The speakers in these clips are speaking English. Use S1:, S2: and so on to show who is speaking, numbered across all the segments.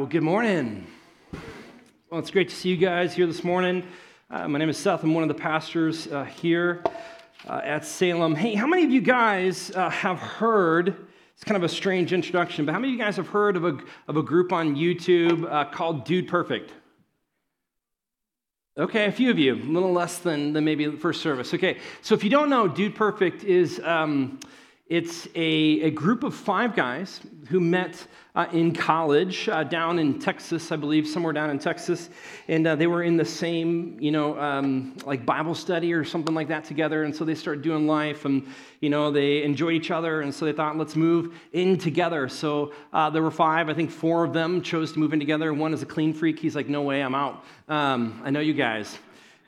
S1: well, good morning. Well, it's great to see you guys here this morning. Uh, my name is Seth. I'm one of the pastors uh, here uh, at Salem. Hey, how many of you guys uh, have heard? It's kind of a strange introduction, but how many of you guys have heard of a, of a group on YouTube uh, called Dude Perfect? Okay, a few of you, a little less than, than maybe the first service. Okay, so if you don't know, Dude Perfect is um, it's a, a group of five guys who met uh, in college uh, down in Texas, I believe, somewhere down in Texas. And uh, they were in the same, you know, um, like Bible study or something like that together. And so they started doing life and, you know, they enjoyed each other. And so they thought, let's move in together. So uh, there were five. I think four of them chose to move in together. One is a clean freak. He's like, no way, I'm out. Um, I know you guys.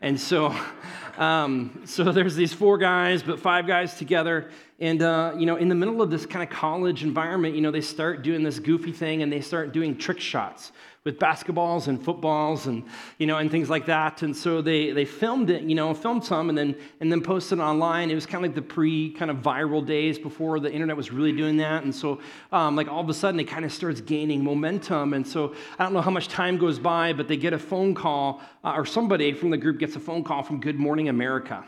S1: And so, um, so there's these four guys, but five guys together. And, uh, you know, in the middle of this kind of college environment, you know, they start doing this goofy thing and they start doing trick shots with basketballs and footballs and, you know, and things like that. And so they, they filmed it, you know, filmed some and then, and then posted it online. It was kind of like the pre kind of viral days before the internet was really doing that. And so, um, like, all of a sudden it kind of starts gaining momentum. And so I don't know how much time goes by, but they get a phone call uh, or somebody from the group gets a phone call from Good Morning America.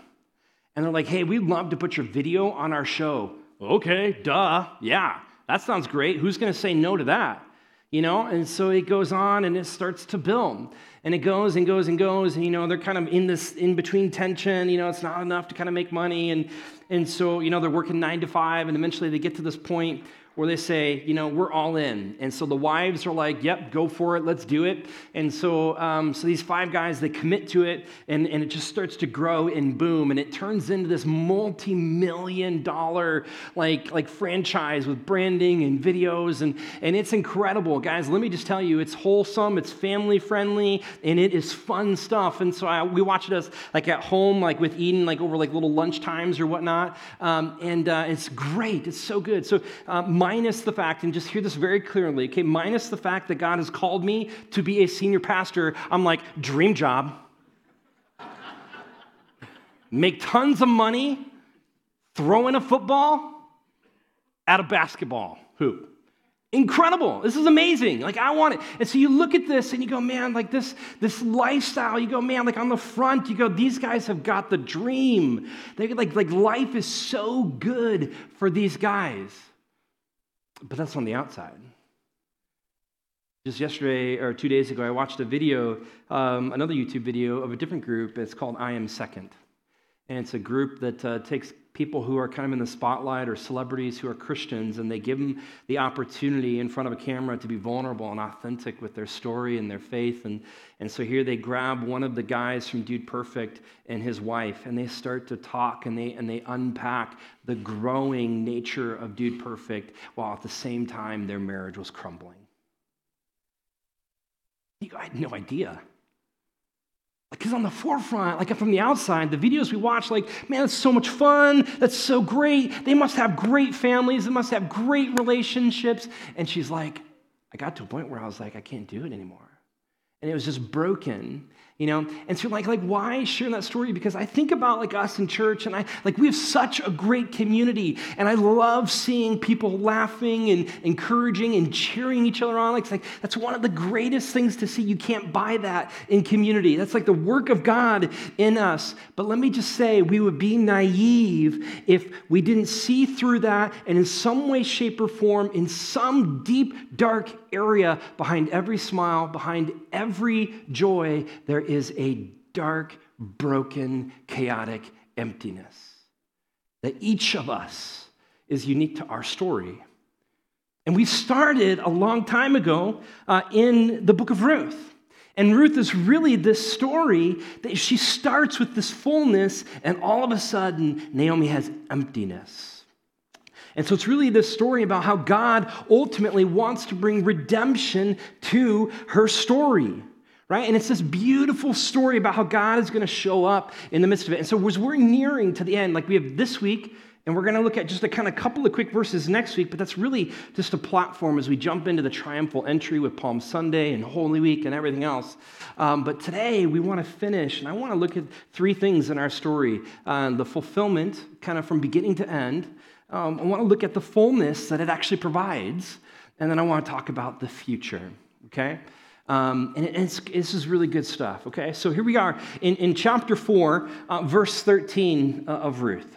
S1: And they're like, hey, we'd love to put your video on our show. Okay, duh. Yeah, that sounds great. Who's going to say no to that? You know, and so it goes on and it starts to build. And it goes and goes and goes. And, you know, they're kind of in this in between tension. You know, it's not enough to kind of make money. And, and so, you know, they're working nine to five. And eventually they get to this point where they say, you know, we're all in. And so the wives are like, yep, go for it, let's do it. And so, um, so these five guys, they commit to it, and, and it just starts to grow and boom. And it turns into this multi million dollar like, like franchise with branding and videos. And, and it's incredible. Guys, let me just tell you, it's wholesome, it's family friendly, and it is fun stuff. And so I, we watch it as like at home, like with Eden, like over like little lunch times or whatnot. Um, and uh, it's great, it's so good. So, um, minus the fact, and just hear this very clearly, okay, minus the fact that God has called me to be a senior pastor, I'm like, dream job. Make tons of money, throw in a football at a basketball hoop. Incredible. This is amazing. Like, I want it. And so you look at this and you go, man, like this, this lifestyle, you go, man, like on the front, you go, these guys have got the dream. They like, like life is so good for these guys. But that's on the outside. Just yesterday or two days ago, I watched a video, um, another YouTube video of a different group. It's called I Am Second. And it's a group that uh, takes people who are kind of in the spotlight or celebrities who are Christians, and they give them the opportunity in front of a camera to be vulnerable and authentic with their story and their faith. And, and so here they grab one of the guys from Dude Perfect and his wife, and they start to talk and they, and they unpack the growing nature of Dude Perfect while at the same time their marriage was crumbling. I had no idea. Because on the forefront, like from the outside, the videos we watch, like, man, that's so much fun. That's so great. They must have great families. They must have great relationships. And she's like, I got to a point where I was like, I can't do it anymore. And it was just broken you know? And so like like why share that story? Because i think about like us in church and i like we have such a great community and i love seeing people laughing and encouraging and cheering each other on. Like, like that's one of the greatest things to see. You can't buy that in community. That's like the work of god in us. But let me just say we would be naive if we didn't see through that and in some way shape or form in some deep dark area behind every smile behind every joy there is a dark, broken, chaotic emptiness. That each of us is unique to our story. And we started a long time ago uh, in the book of Ruth. And Ruth is really this story that she starts with this fullness, and all of a sudden, Naomi has emptiness. And so it's really this story about how God ultimately wants to bring redemption to her story right? And it's this beautiful story about how God is going to show up in the midst of it. And so as we're nearing to the end, like we have this week, and we're going to look at just a kind of couple of quick verses next week, but that's really just a platform as we jump into the triumphal entry with Palm Sunday and Holy Week and everything else. Um, but today we want to finish, and I want to look at three things in our story uh, the fulfillment, kind of from beginning to end. Um, I want to look at the fullness that it actually provides, and then I want to talk about the future okay? Um, and it's, this is really good stuff, okay? So here we are in, in chapter 4, uh, verse 13 uh, of Ruth.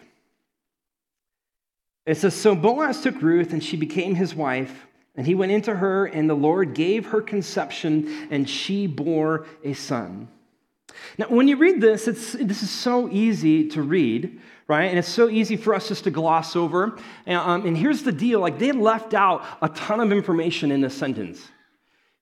S1: It says, So Boaz took Ruth, and she became his wife. And he went into her, and the Lord gave her conception, and she bore a son. Now, when you read this, it's, this is so easy to read, right? And it's so easy for us just to gloss over. Um, and here's the deal like, they left out a ton of information in this sentence.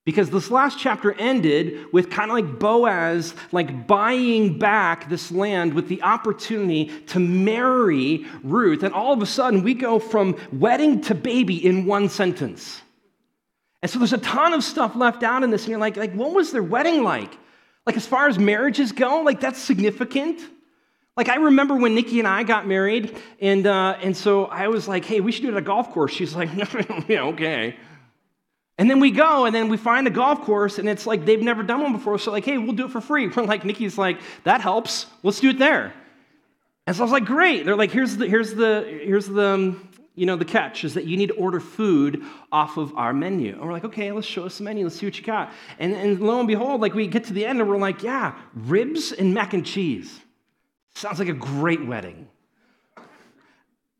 S1: Because this last chapter ended with kind of like Boaz, like buying back this land with the opportunity to marry Ruth. And all of a sudden, we go from wedding to baby in one sentence. And so there's a ton of stuff left out in this. And you're like, like what was their wedding like? Like, as far as marriages go, like, that's significant. Like, I remember when Nikki and I got married, and, uh, and so I was like, hey, we should do it at a golf course. She's like, no, yeah, okay. And then we go, and then we find a golf course, and it's like they've never done one before. So, like, hey, we'll do it for free. We're like, Nikki's like, that helps. Let's do it there. And so I was like, great. They're like, here's the, here's the, here's the, um, you know, the catch is that you need to order food off of our menu. And we're like, okay, let's show us the menu. Let's see what you got. And, and lo and behold, like we get to the end and we're like, yeah, ribs and mac and cheese. Sounds like a great wedding.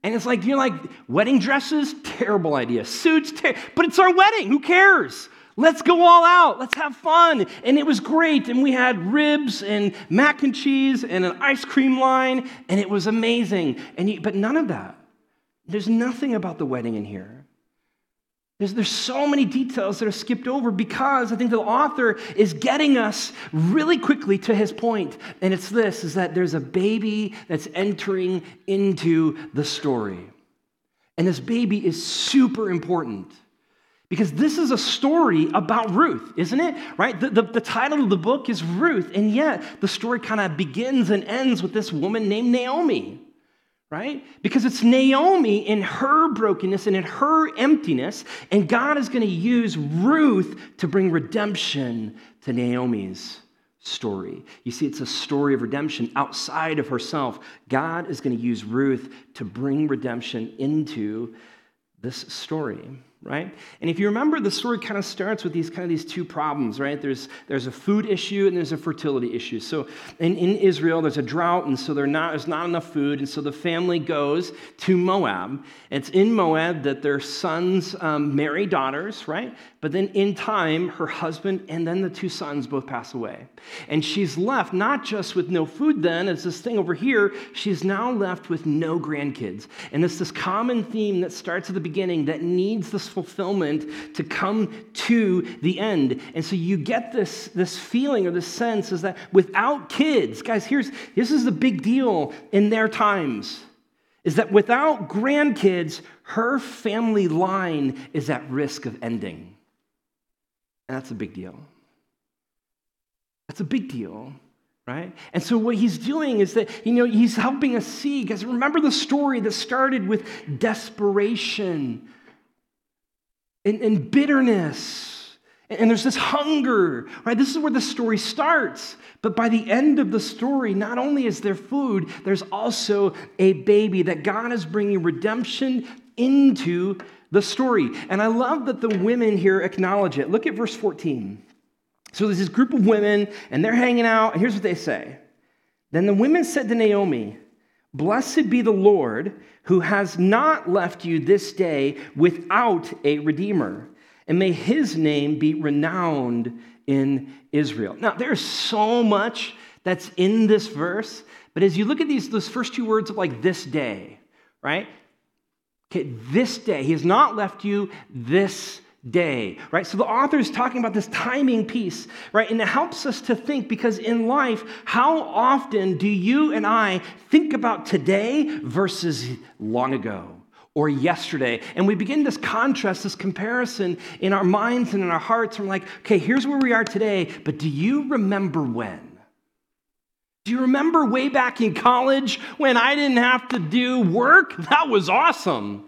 S1: And it's like, you're like, wedding dresses? Terrible idea. Suits? Ter- but it's our wedding. Who cares? Let's go all out. Let's have fun. And it was great. And we had ribs and mac and cheese and an ice cream line. And it was amazing. And you, but none of that there's nothing about the wedding in here. There's, there's so many details that are skipped over because I think the author is getting us really quickly to his point. And it's this is that there's a baby that's entering into the story. And this baby is super important. Because this is a story about Ruth, isn't it? Right? The, the, the, title of the book is Ruth, and yet the story kind of begins and ends with this woman named Naomi right? Because it's Naomi in her brokenness and in her emptiness, and God is going to use Ruth to bring redemption to Naomi's story. You see, it's a story of redemption outside of herself. God is going to use Ruth to bring redemption into this story right? And if you remember, the story kind of starts with these kind of these two problems, right? There's, there's a food issue and there's a fertility issue. So in, in Israel, there's a drought, and so not, there's not enough food, and so the family goes to Moab. It's in Moab that their sons um, marry daughters, right? But then in time, her husband and then the two sons both pass away. And she's left not just with no food, then, as this thing over here, she's now left with no grandkids. And it's this common theme that starts at the beginning that needs this fulfillment to come to the end. And so you get this, this feeling or this sense is that without kids, guys, here's this is the big deal in their times. Is that without grandkids, her family line is at risk of ending. And that's a big deal. That's a big deal right? And so what he's doing is that, you know, he's helping us see, because remember the story that started with desperation and, and bitterness. And there's this hunger, right? This is where the story starts. But by the end of the story, not only is there food, there's also a baby that God is bringing redemption into the story. And I love that the women here acknowledge it. Look at verse 14. So there's this group of women, and they're hanging out, and here's what they say Then the women said to Naomi, Blessed be the Lord who has not left you this day without a redeemer, and may his name be renowned in Israel. Now, there's so much that's in this verse, but as you look at these those first two words of like this day, right? Okay, this day, he has not left you this day, right? So the author is talking about this timing piece, right? And it helps us to think because in life, how often do you and I think about today versus long ago? Or yesterday. And we begin this contrast, this comparison in our minds and in our hearts. We're like, okay, here's where we are today, but do you remember when? Do you remember way back in college when I didn't have to do work? That was awesome.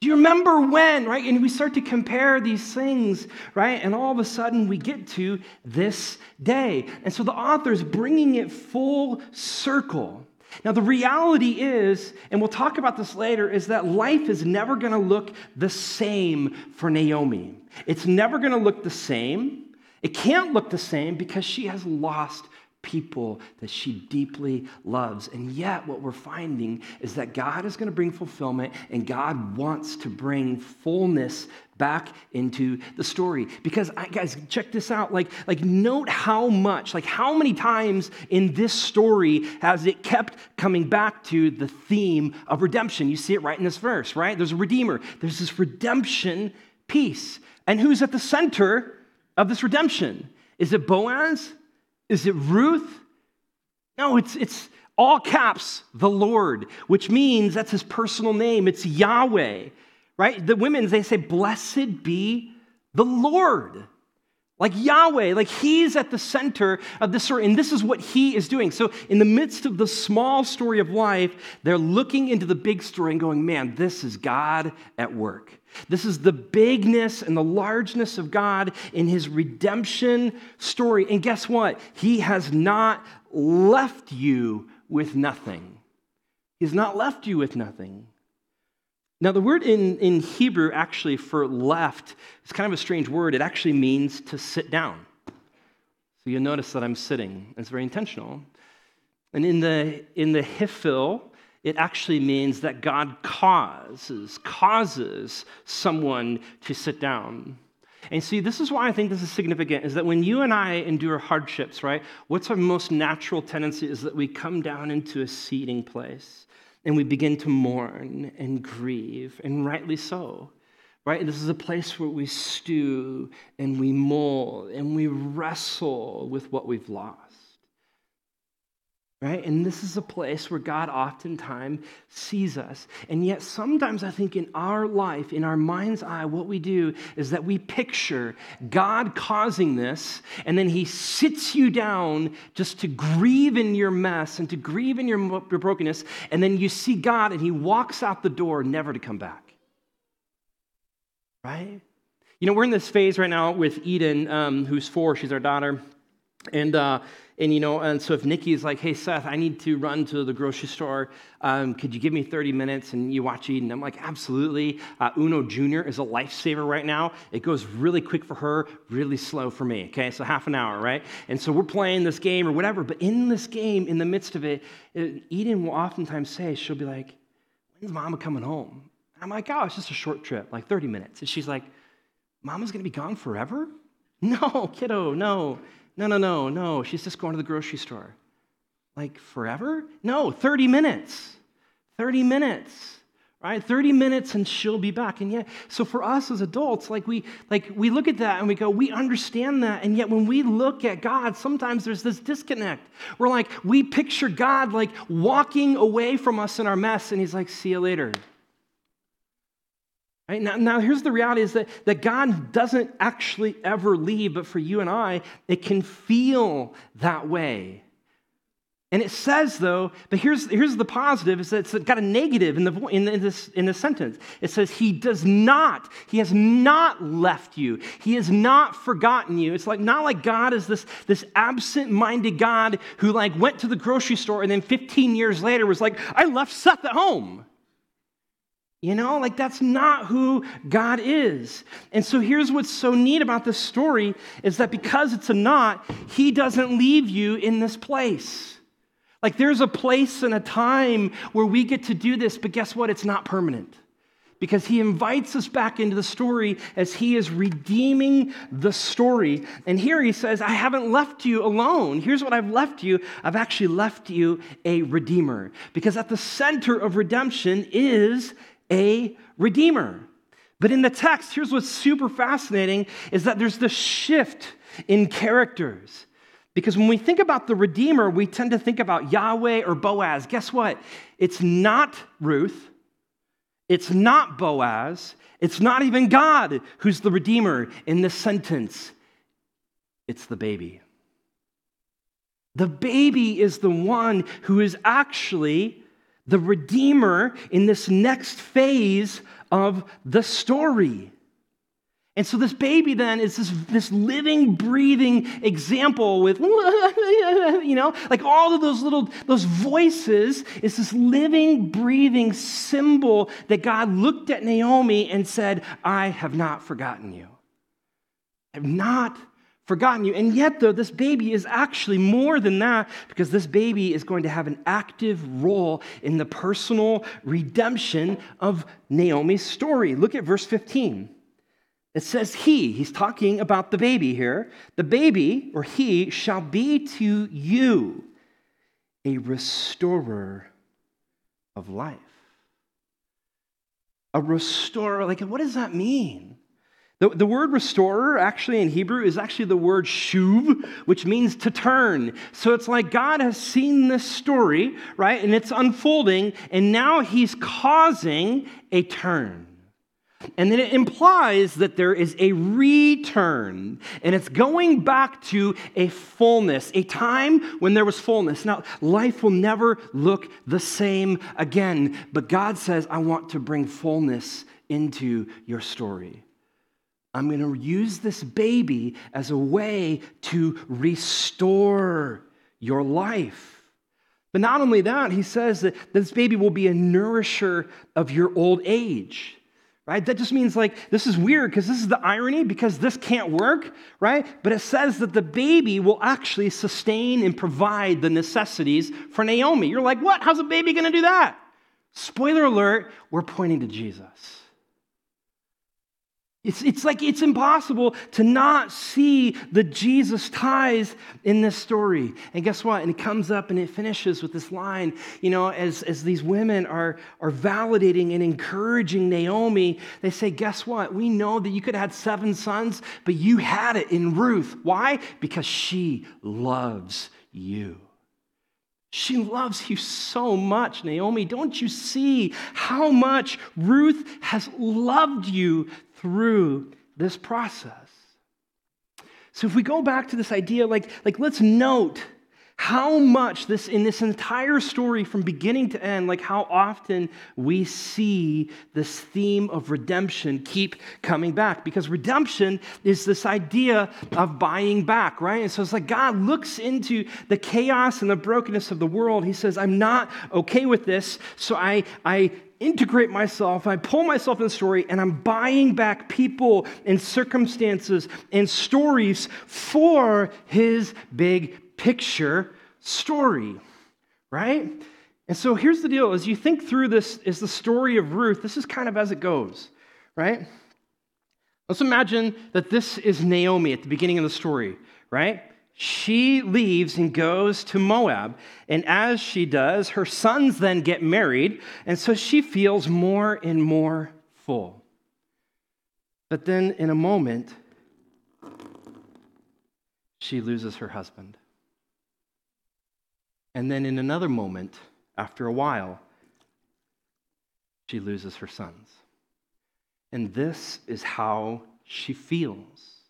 S1: Do you remember when, right? And we start to compare these things, right? And all of a sudden we get to this day. And so the author is bringing it full circle. Now, the reality is, and we'll talk about this later, is that life is never going to look the same for Naomi. It's never going to look the same. It can't look the same because she has lost people that she deeply loves. And yet, what we're finding is that God is going to bring fulfillment and God wants to bring fullness back into the story. Because, I, guys, check this out. Like, like, note how much, like, how many times in this story has it kept coming back to the theme of redemption? You see it right in this verse, right? There's a redeemer, there's this redemption piece. And who's at the center of this redemption? Is it Boaz? Is it Ruth? No, it's, it's all caps, the Lord, which means that's his personal name. It's Yahweh, right? The women, they say, Blessed be the Lord. Like Yahweh, like He's at the center of this story, and this is what He is doing. So, in the midst of the small story of life, they're looking into the big story and going, man, this is God at work. This is the bigness and the largeness of God in his redemption story. And guess what? He has not left you with nothing. He's not left you with nothing. Now, the word in, in Hebrew actually for left is kind of a strange word. It actually means to sit down. So you'll notice that I'm sitting. It's very intentional. And in the, in the Hiphil, it actually means that God causes, causes someone to sit down. And see, this is why I think this is significant is that when you and I endure hardships, right, what's our most natural tendency is that we come down into a seating place and we begin to mourn and grieve, and rightly so. Right? This is a place where we stew and we mull and we wrestle with what we've lost right? And this is a place where God oftentimes sees us. And yet, sometimes I think in our life, in our mind's eye, what we do is that we picture God causing this, and then He sits you down just to grieve in your mess and to grieve in your, your brokenness. And then you see God, and He walks out the door, never to come back. Right? You know, we're in this phase right now with Eden, um, who's four, she's our daughter. And, uh, and, you know, and so if Nikki's like, hey, Seth, I need to run to the grocery store, um, could you give me 30 minutes and you watch Eden? I'm like, absolutely. Uh, Uno Jr. is a lifesaver right now. It goes really quick for her, really slow for me, okay? So half an hour, right? And so we're playing this game or whatever, but in this game, in the midst of it, Eden will oftentimes say, she'll be like, when's mama coming home? I'm like, oh, it's just a short trip, like 30 minutes. And she's like, mama's gonna be gone forever? No, kiddo, no. No, no, no, no. She's just going to the grocery store. Like forever? No, 30 minutes. 30 minutes. Right? 30 minutes and she'll be back. And yet, so for us as adults, like we like we look at that and we go, we understand that. And yet when we look at God, sometimes there's this disconnect. We're like, we picture God like walking away from us in our mess, and he's like, see you later. Right? Now, now, here's the reality is that, that God doesn't actually ever leave, but for you and I, it can feel that way. And it says, though, but here's, here's the positive, is that it's got a negative in, the, in, this, in this sentence. It says, He does not, He has not left you. He has not forgotten you. It's like not like God is this, this absent-minded God who like went to the grocery store and then 15 years later was like, I left Seth at home. You know, like that's not who God is. And so here's what's so neat about this story is that because it's a knot, he doesn't leave you in this place. Like there's a place and a time where we get to do this, but guess what? It's not permanent. Because he invites us back into the story as he is redeeming the story. And here he says, I haven't left you alone. Here's what I've left you I've actually left you a redeemer. Because at the center of redemption is a redeemer. But in the text, here's what's super fascinating is that there's this shift in characters. Because when we think about the Redeemer, we tend to think about Yahweh or Boaz. Guess what? It's not Ruth. It's not Boaz. It's not even God who's the Redeemer in this sentence. It's the baby. The baby is the one who is actually the Redeemer in this next phase of the story. And so this baby then is this, this living, breathing example with, you know, like all of those little, those voices is this living, breathing symbol that God looked at Naomi and said, I have not forgotten you. I have not forgotten you. And yet, though, this baby is actually more than that because this baby is going to have an active role in the personal redemption of Naomi's story. Look at verse 15. It says, He, he's talking about the baby here, the baby, or he, shall be to you a restorer of life. A restorer, like, what does that mean? The, the word restorer, actually in Hebrew, is actually the word shuv, which means to turn. So it's like God has seen this story, right? And it's unfolding, and now he's causing a turn. And then it implies that there is a return, and it's going back to a fullness, a time when there was fullness. Now, life will never look the same again, but God says, I want to bring fullness into your story. I'm going to use this baby as a way to restore your life. But not only that, he says that this baby will be a nourisher of your old age. Right? That just means like this is weird because this is the irony because this can't work, right? But it says that the baby will actually sustain and provide the necessities for Naomi. You're like, what? How's a baby going to do that? Spoiler alert, we're pointing to Jesus. It's, it's like it's impossible to not see the Jesus ties in this story. And guess what? And it comes up and it finishes with this line, you know, as, as these women are, are validating and encouraging Naomi, they say, Guess what? We know that you could have had seven sons, but you had it in Ruth. Why? Because she loves you. She loves you so much, Naomi. Don't you see how much Ruth has loved you through this process. So if we go back to this idea, like, like let's note how much this in this entire story from beginning to end like how often we see this theme of redemption keep coming back. Because redemption is this idea of buying back right? And so it's like god looks into the chaos and the brokenness of the world. He says i'm not okay with this so i i integrate myself, I pull myself in the story, and I'm buying back people and circumstances and stories for his big picture story, right? And so here's the deal as you think through this is the story of Ruth, this is kind of as it goes, right? Let's imagine that this is Naomi at the beginning of the story, right? she leaves and goes to Moab. And as she does, her sons then get married. And so she feels more and more full. But then in a moment, she loses her husband. And then in another moment, after a while, she loses her sons. And this is how she feels.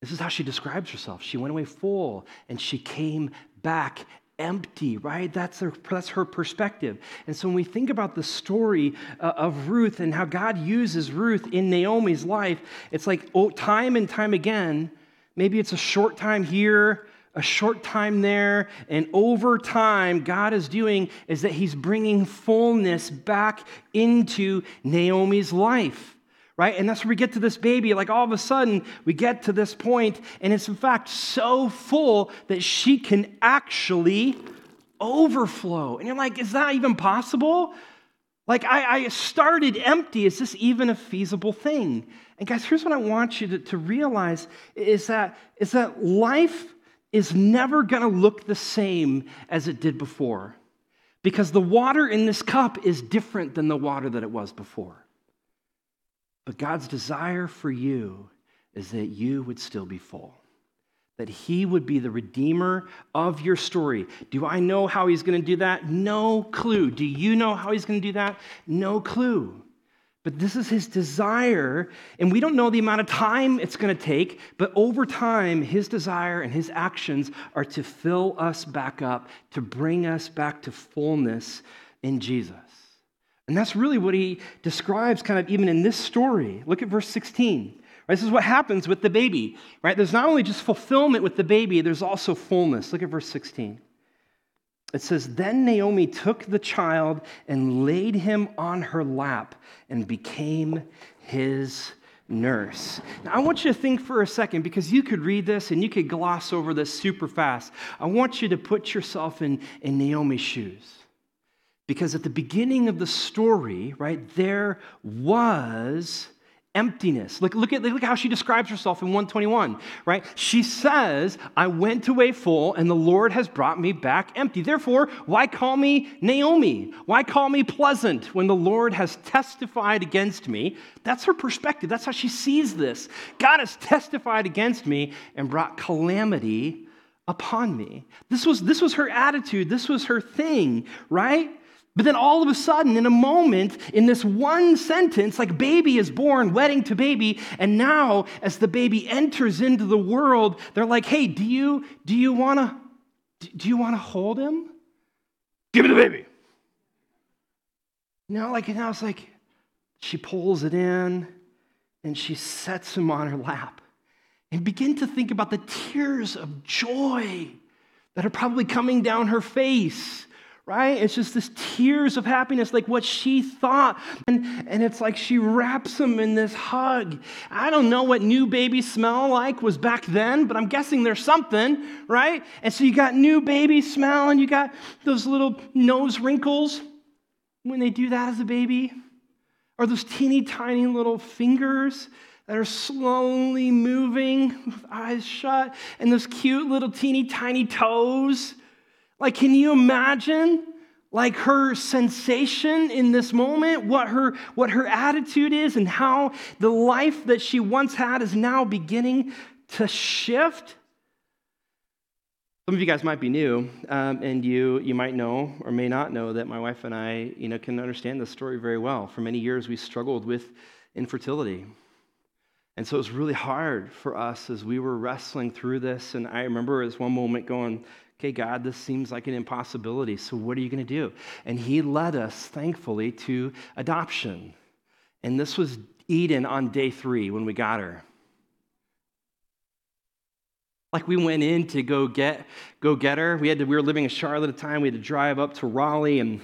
S1: This is how she describes herself. She went away full and she came back empty, right? That's her, that's her perspective. And so when we think about the story uh, of Ruth and how God uses Ruth in Naomi's life, it's like oh, time and time again, maybe it's a short time here, a short time there, and over time, God is doing is that He's bringing fullness back into Naomi's life right? And that's where we get to this baby. Like all of a sudden, we get to this point, and it's in fact so full that she can actually overflow. And you're like, is that even possible? Like, I, I started empty. Is this even a feasible thing? And guys, here's what I want you to, to realize is that, is that life is never going to look the same as it did before. Because the water in this cup is different than the water that it was before. But God's desire for you is that you would still be full, that He would be the redeemer of your story. Do I know how He's going to do that? No clue. Do you know how He's going to do that? No clue. But this is his desire, and we don't know the amount of time it's going to take, but over time, his desire and his actions are to fill us back up, to bring us back to fullness in Jesus. And that's really what he describes kind of even in this story. Look at verse 16. Right, this is what happens with the baby, right? There's not only just fulfillment with the baby, there's also fullness. Look at verse 16. It says, Then Naomi took the child and laid him on her lap and became his nurse. Now, I want you to think for a second because you could read this and you could gloss over this super fast. I want you to put yourself in, in Naomi's shoes. Because at the beginning of the story, right, there was emptiness. Look, look at look how she describes herself in 121, right? She says, I went away full, and the Lord has brought me back empty. Therefore, why call me Naomi? Why call me pleasant when the Lord has testified against me? That's her perspective. That's how she sees this. God has testified against me and brought calamity upon me. This was, this was her attitude. This was her thing, right? But then all of a sudden, in a moment, in this one sentence, like baby is born, wedding to baby, and now as the baby enters into the world, they're like, hey, do you do you wanna do you wanna hold him? Give me the baby. You know, like and now it's like she pulls it in and she sets him on her lap. And begin to think about the tears of joy that are probably coming down her face right? It's just this tears of happiness, like what she thought. And, and it's like she wraps him in this hug. I don't know what new baby smell like was back then, but I'm guessing there's something, right? And so you got new baby smell and you got those little nose wrinkles when they do that as a baby, or those teeny tiny little fingers that are slowly moving with eyes shut, and those cute little teeny tiny toes like, can you imagine? Like her sensation in this moment, what her, what her attitude is, and how the life that she once had is now beginning to shift. Some of you guys might be new, um, and you, you might know or may not know that my wife and I you know, can understand this story very well. For many years, we struggled with infertility. And so it was really hard for us as we were wrestling through this. And I remember this one moment going, okay, God, this seems like an impossibility. So what are you going to do? And He led us, thankfully, to adoption. And this was Eden on day three when we got her. Like we went in to go get go get her. We had to, we were living in Charlotte at the time. We had to drive up to Raleigh and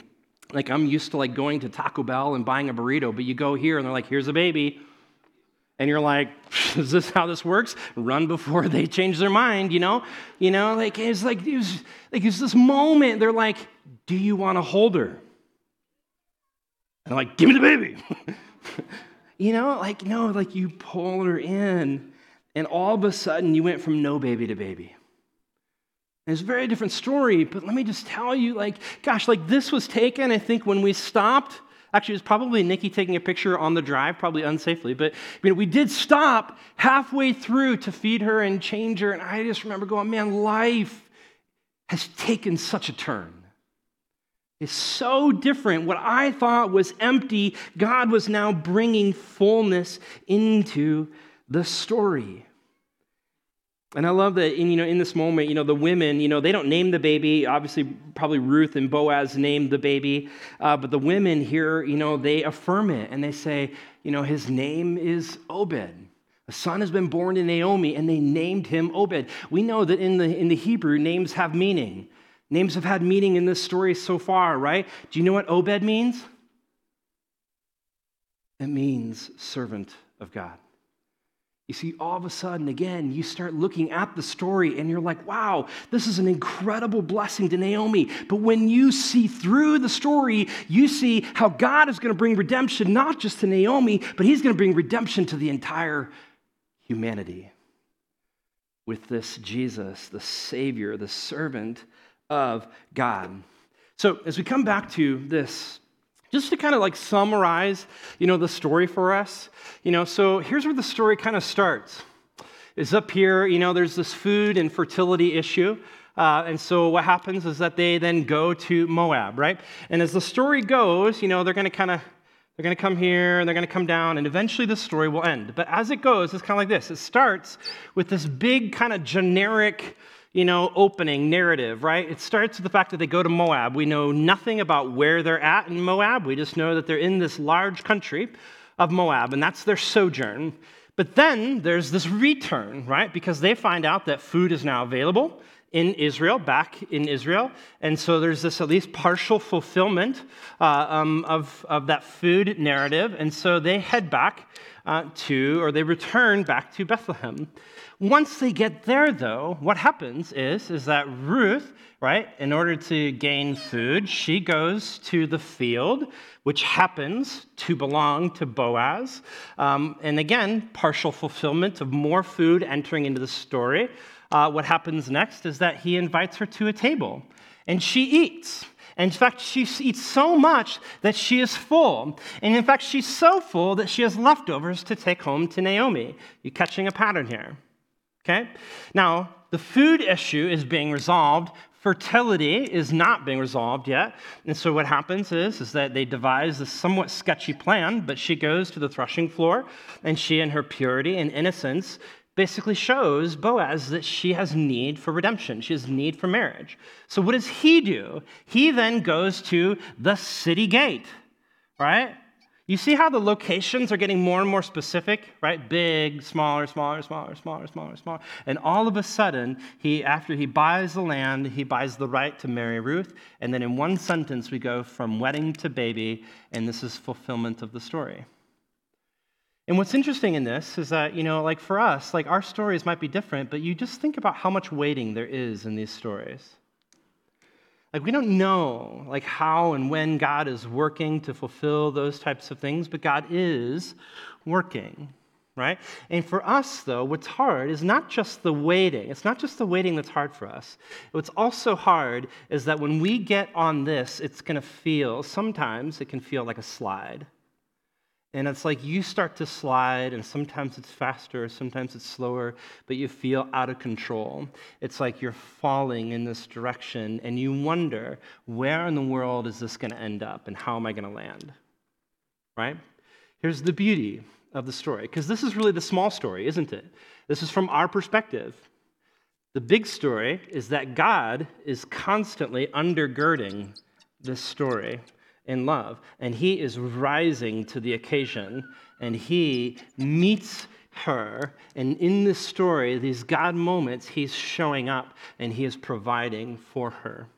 S1: like I'm used to like going to Taco Bell and buying a burrito, but you go here and they're like, here's a baby and you're like, is this how this works? Run before they change their mind, you know? You know, like it's like it was like it's this moment. They're like, do you want to hold her? And I'm like, give me the baby. you know, like no, like you pull her in, and all of a sudden you went from no baby to baby. And it's a very different story, but let me just tell you, like, gosh, like this was taken, I think, when we stopped Actually, it was probably Nikki taking a picture on the drive, probably unsafely. But you know, we did stop halfway through to feed her and change her. And I just remember going, man, life has taken such a turn. It's so different. What I thought was empty, God was now bringing fullness into the story. And I love that in, you know, in this moment, you know, the women, you know, they don't name the baby. Obviously, probably Ruth and Boaz named the baby. Uh, but the women here, you know, they affirm it and they say, you know, his name is Obed. A son has been born to Naomi, and they named him Obed. We know that in the, in the Hebrew, names have meaning. Names have had meaning in this story so far, right? Do you know what Obed means? It means servant of God. You see, all of a sudden, again, you start looking at the story and you're like, wow, this is an incredible blessing to Naomi. But when you see through the story, you see how God is going to bring redemption not just to Naomi, but He's going to bring redemption to the entire humanity with this Jesus, the Savior, the servant of God. So, as we come back to this just to kind of like summarize, you know, the story for us, you know, so here's where the story kind of starts. Is up here, you know, there's this food and fertility issue. Uh, and so what happens is that they then go to Moab, right? And as the story goes, you know, they're going to kind of they're going to come here and they're going to come down, and eventually the story will end. But as it goes, it's kind of like this. It starts with this big kind of generic you know, opening narrative, right? It starts with the fact that they go to Moab. We know nothing about where they're at in Moab. We just know that they're in this large country of Moab, and that's their sojourn. But then there's this return, right? Because they find out that food is now available in Israel, back in Israel. And so there's this at least partial fulfillment uh, um, of, of that food narrative. And so they head back uh, to, or they return back to Bethlehem. Once they get there, though, what happens is, is that Ruth, right, in order to gain food, she goes to the field, which happens to belong to Boaz. Um, and again, partial fulfillment of more food entering into the story. Uh, what happens next is that he invites her to a table, and she eats. And in fact, she eats so much that she is full. And in fact, she's so full that she has leftovers to take home to Naomi. You catching a pattern here? Okay? Now, the food issue is being resolved. Fertility is not being resolved yet. And so what happens is, is that they devise a somewhat sketchy plan, but she goes to the threshing floor, and she, in her purity and innocence, basically shows Boaz that she has need for redemption. She has need for marriage. So what does he do? He then goes to the city gate, right? You see how the locations are getting more and more specific, right? Big, smaller, smaller, smaller, smaller, smaller, smaller. And all of a sudden, he, after he buys the land, he buys the right to marry Ruth. And then in one sentence, we go from wedding to baby, and this is fulfillment of the story. And what's interesting in this is that, you know, like for us, like our stories might be different, but you just think about how much waiting there is in these stories. Like we don't know like how and when God is working to fulfill those types of things, but God is working, right? And for us though, what's hard is not just the waiting. It's not just the waiting that's hard for us. What's also hard is that when we get on this, it's going to feel sometimes it can feel like a slide. And it's like you start to slide, and sometimes it's faster, sometimes it's slower, but you feel out of control. It's like you're falling in this direction, and you wonder, where in the world is this going to end up, and how am I going to land? Right? Here's the beauty of the story, because this is really the small story, isn't it? This is from our perspective. The big story is that God is constantly undergirding this story in love. And he is rising to the occasion and he meets her. And in this story, these God moments, he's showing up and he is providing for her.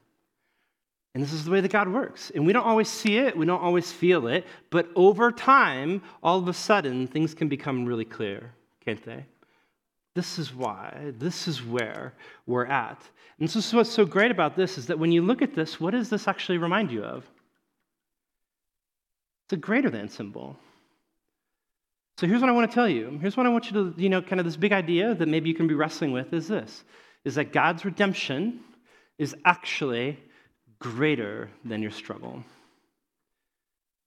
S1: And this is the way that God works. And we don't always see it, we don't always feel it, but over time, all of a sudden, things can become really clear, can't they? This is why, this is where we're at. And this is what's so great about this is that when you look at this, what does this actually remind you of? It's a greater than symbol. So here's what I want to tell you. Here's what I want you to, you know, kind of this big idea that maybe you can be wrestling with is this is that God's redemption is actually greater than your struggle.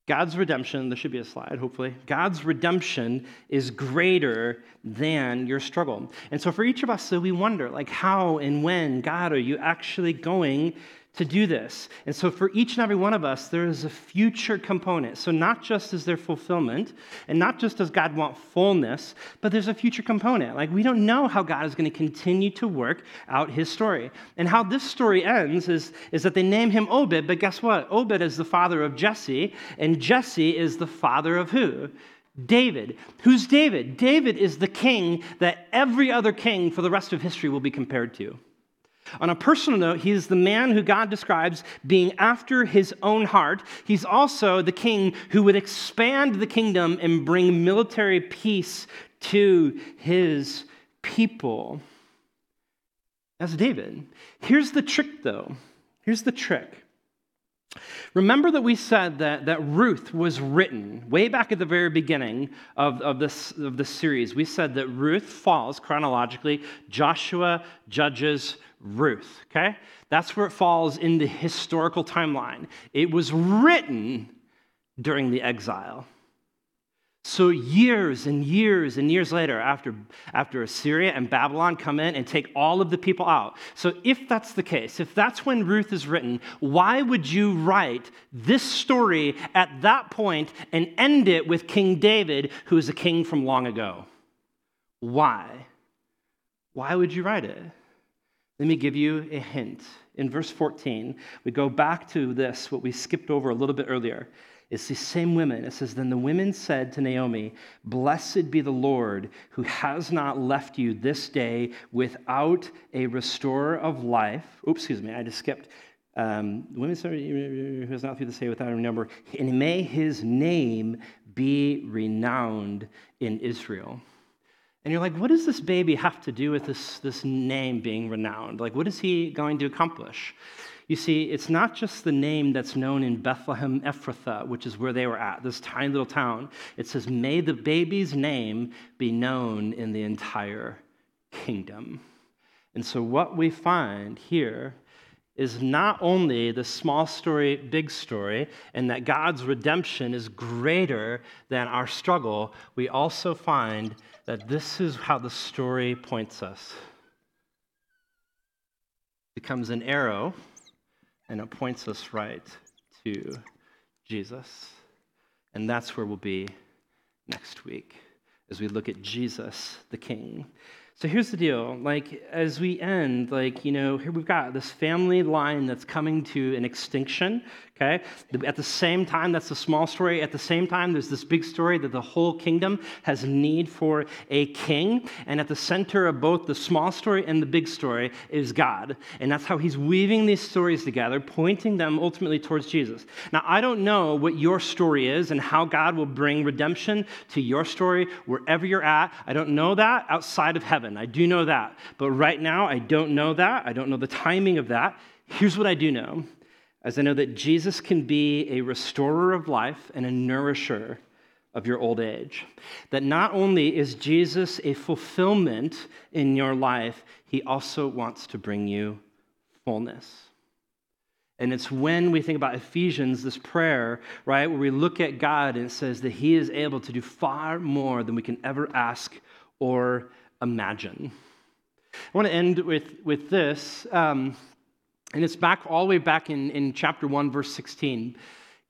S1: God's redemption, there should be a slide, hopefully. God's redemption is greater than your struggle. And so for each of us, so we wonder, like, how and when, God, are you actually going to do this. And so, for each and every one of us, there is a future component. So, not just is there fulfillment, and not just does God want fullness, but there's a future component. Like, we don't know how God is going to continue to work out his story. And how this story ends is, is that they name him Obed, but guess what? Obed is the father of Jesse, and Jesse is the father of who? David. Who's David? David is the king that every other king for the rest of history will be compared to. On a personal note, he is the man who God describes being after his own heart. He's also the king who would expand the kingdom and bring military peace to his people. That's David. Here's the trick, though. Here's the trick. Remember that we said that, that Ruth was written way back at the very beginning of, of, this, of this series. We said that Ruth falls chronologically Joshua, Judges, Ruth, okay? That's where it falls in the historical timeline. It was written during the exile. So, years and years and years later, after, after Assyria and Babylon come in and take all of the people out. So, if that's the case, if that's when Ruth is written, why would you write this story at that point and end it with King David, who is a king from long ago? Why? Why would you write it? Let me give you a hint. In verse 14, we go back to this, what we skipped over a little bit earlier. It's the same women. It says, Then the women said to Naomi, Blessed be the Lord who has not left you this day without a restorer of life. Oops, excuse me, I just skipped. Um, women said, who has not through the day without a number, and may his name be renowned in Israel. And you're like, what does this baby have to do with this, this name being renowned? Like, what is he going to accomplish? You see, it's not just the name that's known in Bethlehem Ephrathah, which is where they were at, this tiny little town. It says, May the baby's name be known in the entire kingdom. And so, what we find here is not only the small story, big story, and that God's redemption is greater than our struggle, we also find that this is how the story points us. It becomes an arrow and it points us right to Jesus. And that's where we'll be next week as we look at Jesus, the King. So here's the deal. Like, as we end, like, you know, here we've got this family line that's coming to an extinction, okay? At the same time, that's a small story. At the same time, there's this big story that the whole kingdom has need for a king. And at the center of both the small story and the big story is God. And that's how he's weaving these stories together, pointing them ultimately towards Jesus. Now, I don't know what your story is and how God will bring redemption to your story wherever you're at. I don't know that outside of heaven. I do know that. But right now, I don't know that. I don't know the timing of that. Here's what I do know as I know that Jesus can be a restorer of life and a nourisher of your old age. That not only is Jesus a fulfillment in your life, he also wants to bring you fullness. And it's when we think about Ephesians, this prayer, right, where we look at God and it says that he is able to do far more than we can ever ask or imagine. I want to end with, with this. Um, and it's back all the way back in, in chapter 1, verse 16.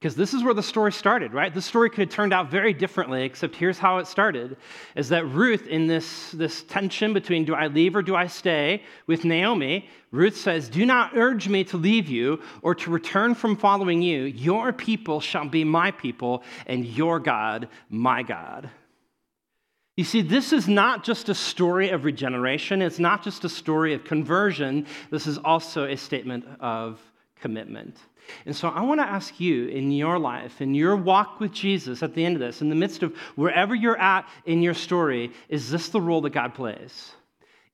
S1: Because this is where the story started, right? The story could have turned out very differently, except here's how it started is that Ruth, in this, this tension between do I leave or do I stay with Naomi, Ruth says, Do not urge me to leave you or to return from following you. Your people shall be my people, and your God, my God. You see, this is not just a story of regeneration, it's not just a story of conversion, this is also a statement of commitment. And so I want to ask you in your life, in your walk with Jesus at the end of this, in the midst of wherever you're at in your story, is this the role that God plays?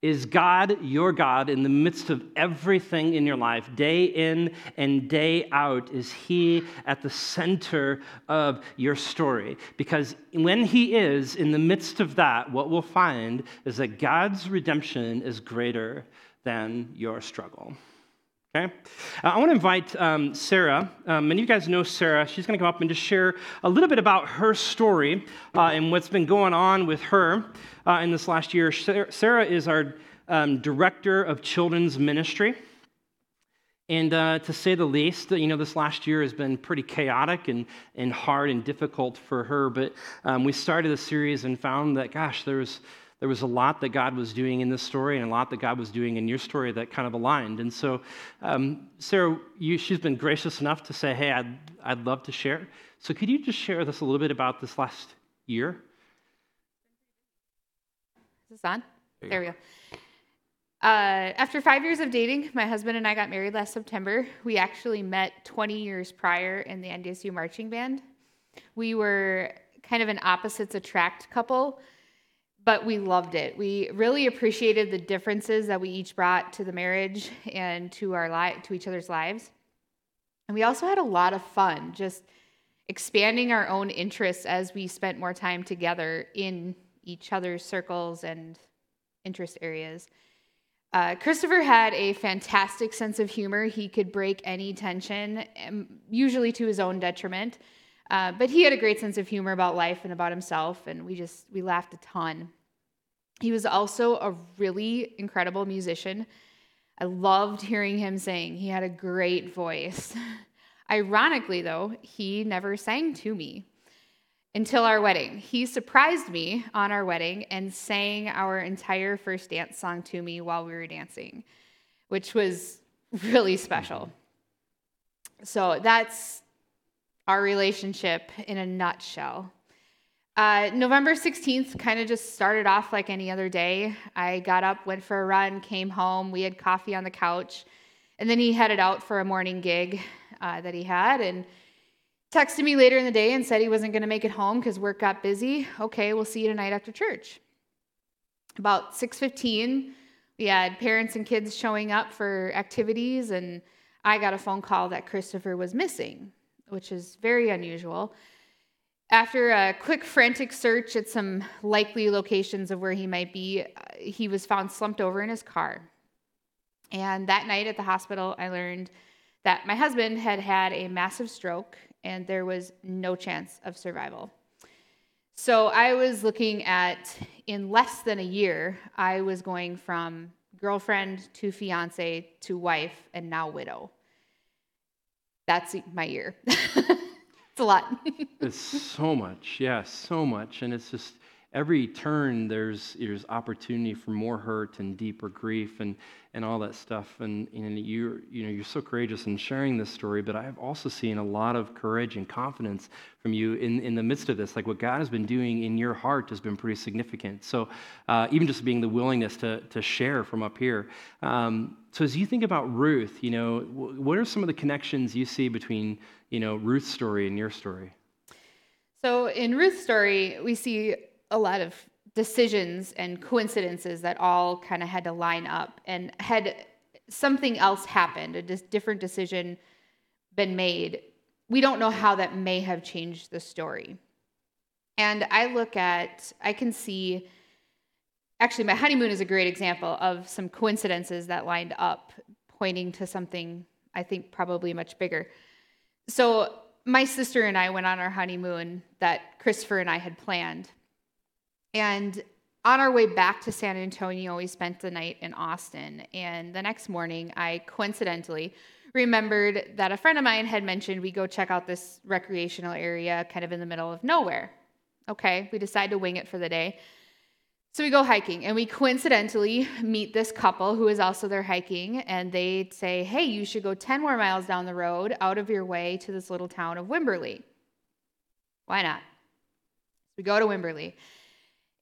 S1: Is God your God in the midst of everything in your life, day in and day out? Is He at the center of your story? Because when He is in the midst of that, what we'll find is that God's redemption is greater than your struggle. Okay? Uh, I want to invite um, Sarah. Um, many of you guys know Sarah. She's going to come up and just share a little bit about her story uh, and what's been going on with her uh, in this last year. Sarah is our um, director of children's ministry. And uh, to say the least, you know, this last year has been pretty chaotic and, and hard and difficult for her. But um, we started the series and found that, gosh, there was, there was a lot that God was doing in this story and a lot that God was doing in your story that kind of aligned. And so, um, Sarah, you, she's been gracious enough to say, hey, I'd, I'd love to share. So, could you just share with us a little bit about this last year?
S2: Is this on? There, there we go. Uh, after five years of dating, my husband and I got married last September. We actually met 20 years prior in the NDSU marching band. We were kind of an opposites attract couple, but we loved it. We really appreciated the differences that we each brought to the marriage and to our li- to each other's lives. And we also had a lot of fun just expanding our own interests as we spent more time together in each other's circles and interest areas. Uh, Christopher had a fantastic sense of humor. He could break any tension, um, usually to his own detriment. Uh, but he had a great sense of humor about life and about himself, and we just we laughed a ton. He was also a really incredible musician. I loved hearing him sing. He had a great voice. Ironically, though, he never sang to me until our wedding. He surprised me on our wedding and sang our entire first dance song to me while we were dancing. which was really special. So that's our relationship in a nutshell. Uh, November 16th kind of just started off like any other day. I got up, went for a run, came home. We had coffee on the couch. And then he headed out for a morning gig uh, that he had and texted me later in the day and said he wasn't going to make it home because work got busy. Okay, we'll see you tonight after church. About 6:15, we had parents and kids showing up for activities and I got a phone call that Christopher was missing, which is very unusual. After a quick frantic search at some likely locations of where he might be, uh, he was found slumped over in his car. And that night at the hospital, I learned that my husband had had a massive stroke and there was no chance of survival. So I was looking at, in less than a year, I was going from girlfriend to fiance to wife and now widow. That's my year. it's a lot.
S1: it's so much, yeah, so much. And it's just, every turn there's there's opportunity for more hurt and deeper grief and and all that stuff. And, and you you know you're so courageous in sharing this story but i've also seen a lot of courage and confidence from you in, in the midst of this. Like what god has been doing in your heart has been pretty significant. So uh, even just being the willingness to, to share from up here. Um, so as you think about ruth you know what are some of the connections you see between you know ruth's story and your story
S2: so in Ruth's story, we see a lot of decisions and coincidences that all kind of had to line up and had something else happened, a different decision been made, we don't know how that may have changed the story. And I look at, I can see, actually, my honeymoon is a great example of some coincidences that lined up, pointing to something I think probably much bigger. So, my sister and I went on our honeymoon that Christopher and I had planned. And on our way back to San Antonio, we spent the night in Austin. And the next morning, I coincidentally remembered that a friend of mine had mentioned we go check out this recreational area kind of in the middle of nowhere. Okay, we decide to wing it for the day. So we go hiking and we coincidentally meet this couple who is also there hiking and they say, "Hey, you should go 10 more miles down the road out of your way to this little town of Wimberley." Why not? We go to Wimberley.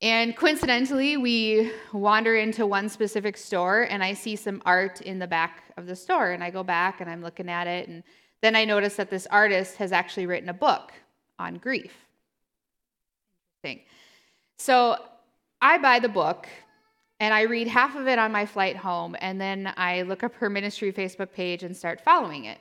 S2: And coincidentally, we wander into one specific store and I see some art in the back of the store. And I go back and I'm looking at it. And then I notice that this artist has actually written a book on grief. So I buy the book and I read half of it on my flight home. And then I look up her ministry Facebook page and start following it.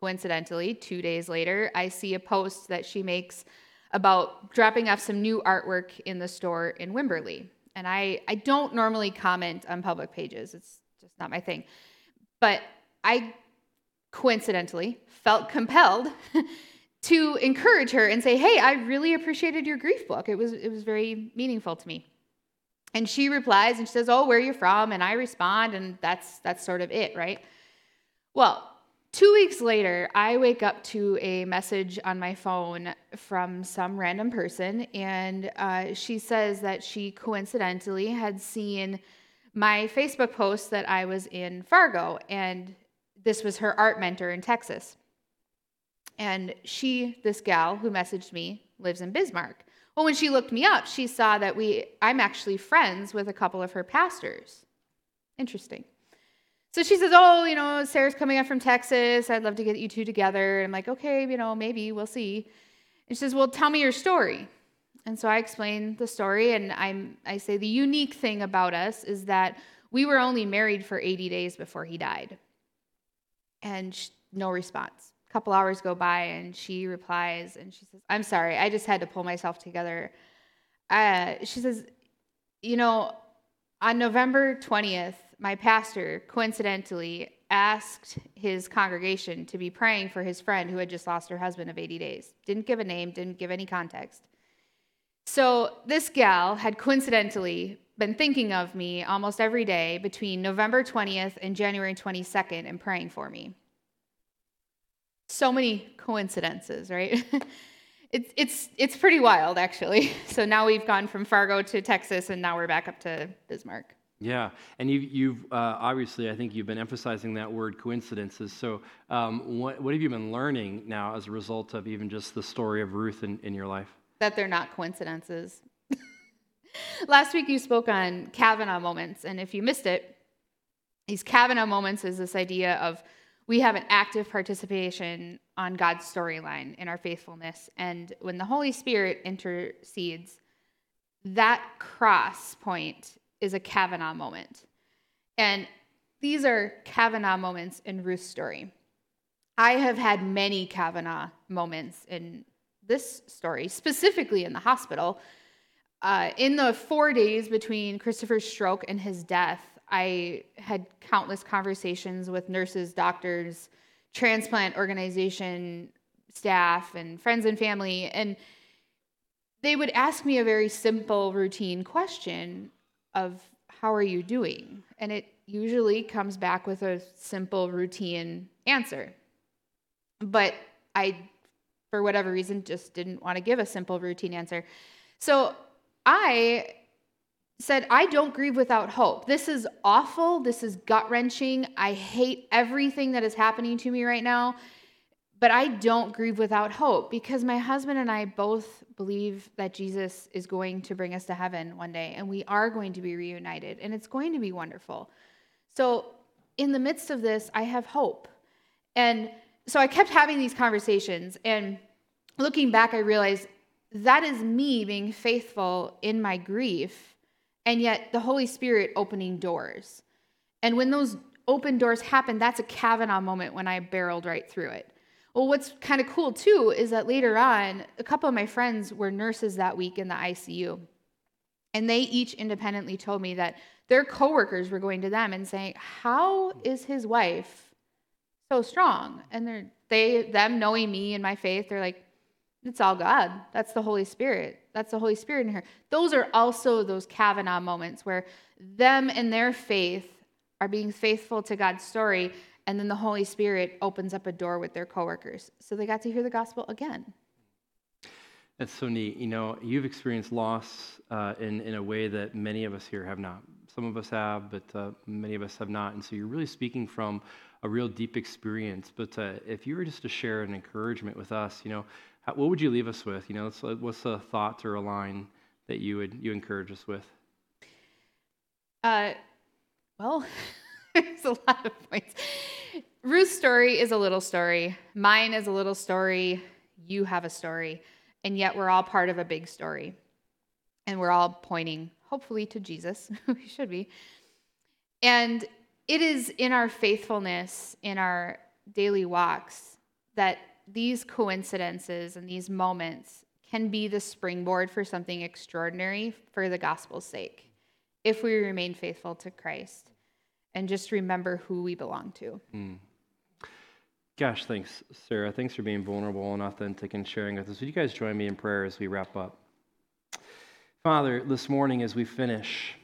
S2: Coincidentally, two days later, I see a post that she makes about dropping off some new artwork in the store in Wimberley. And I, I don't normally comment on public pages, it's just not my thing. But I coincidentally felt compelled to encourage her and say, "Hey, I really appreciated your grief book. It was it was very meaningful to me." And she replies and she says, "Oh, where are you from?" And I respond and that's that's sort of it, right? Well, Two weeks later, I wake up to a message on my phone from some random person, and uh, she says that she coincidentally had seen my Facebook post that I was in Fargo, and this was her art mentor in Texas. And she, this gal who messaged me, lives in Bismarck. Well, when she looked me up, she saw that we I'm actually friends with a couple of her pastors. Interesting. So she says, Oh, you know, Sarah's coming up from Texas. I'd love to get you two together. I'm like, Okay, you know, maybe we'll see. And she says, Well, tell me your story. And so I explain the story, and I'm, I say, The unique thing about us is that we were only married for 80 days before he died. And she, no response. Couple hours go by, and she replies, and she says, I'm sorry, I just had to pull myself together. Uh, she says, You know, on November 20th, my pastor coincidentally asked his congregation to be praying for his friend who had just lost her husband of 80 days. Didn't give a name, didn't give any context. So this gal had coincidentally been thinking of me almost every day between November 20th and January 22nd and praying for me. So many coincidences, right? it's, it's, it's pretty wild, actually. So now we've gone from Fargo to Texas, and now we're back up to Bismarck.
S1: Yeah, and you, you've uh, obviously, I think you've been emphasizing that word coincidences. So, um, what, what have you been learning now as a result of even just the story of Ruth in, in your life?
S2: That they're not coincidences. Last week you spoke on Kavanaugh moments, and if you missed it, these Kavanaugh moments is this idea of we have an active participation on God's storyline in our faithfulness. And when the Holy Spirit intercedes, that cross point is a Kavanaugh moment. And these are Kavanaugh moments in Ruth's story. I have had many Kavanaugh moments in this story, specifically in the hospital. Uh, in the four days between Christopher's stroke and his death, I had countless conversations with nurses, doctors, transplant organization staff, and friends and family. And they would ask me a very simple, routine question of how are you doing? And it usually comes back with a simple, routine answer. But I, for whatever reason, just didn't want to give a simple, routine answer. So I said, I don't grieve without hope. This is awful. This is gut wrenching. I hate everything that is happening to me right now. But I don't grieve without hope because my husband and I both believe that Jesus is going to bring us to heaven one day and we are going to be reunited and it's going to be wonderful. So, in the midst of this, I have hope. And so I kept having these conversations and looking back, I realized that is me being faithful in my grief and yet the Holy Spirit opening doors. And when those open doors happen, that's a Kavanaugh moment when I barreled right through it. Well, what's kind of cool too is that later on, a couple of my friends were nurses that week in the ICU. And they each independently told me that their coworkers were going to them and saying, How is his wife so strong? And they're they them knowing me and my faith, they're like, It's all God. That's the Holy Spirit. That's the Holy Spirit in her. Those are also those Kavanaugh moments where them and their faith are being faithful to God's story and then the Holy Spirit opens up a door with their coworkers. So they got to hear the gospel again.
S1: That's so neat. You know, you've experienced loss uh, in, in a way that many of us here have not. Some of us have, but uh, many of us have not. And so you're really speaking from a real deep experience. But uh, if you were just to share an encouragement with us, you know, how, what would you leave us with? You know, what's a thought or a line that you would you encourage us with?
S2: Uh, well, there's a lot of points. Ruth's story is a little story. Mine is a little story. You have a story. And yet we're all part of a big story. And we're all pointing, hopefully, to Jesus. we should be. And it is in our faithfulness, in our daily walks, that these coincidences and these moments can be the springboard for something extraordinary for the gospel's sake if we remain faithful to Christ and just remember who we belong to. Mm.
S1: Gosh, thanks, Sarah. Thanks for being vulnerable and authentic and sharing with us. Would you guys join me in prayer as we wrap up? Father, this morning as we finish,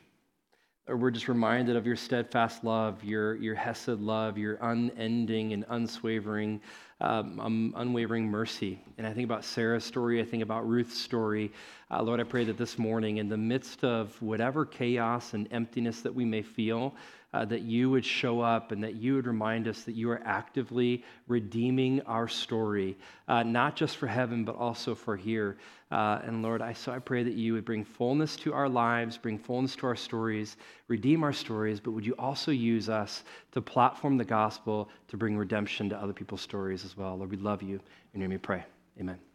S1: we're just reminded of your steadfast love, your, your hesed love, your unending and unswavering, um, um, unwavering mercy. And I think about Sarah's story, I think about Ruth's story. Uh, Lord, I pray that this morning, in the midst of whatever chaos and emptiness that we may feel, uh, that you would show up and that you would remind us that you are actively redeeming our story, uh, not just for heaven, but also for here. Uh, and Lord, I, so I pray that you would bring fullness to our lives, bring fullness to our stories, redeem our stories, but would you also use us to platform the gospel to bring redemption to other people's stories as well? Lord, we love you. and name we pray. Amen.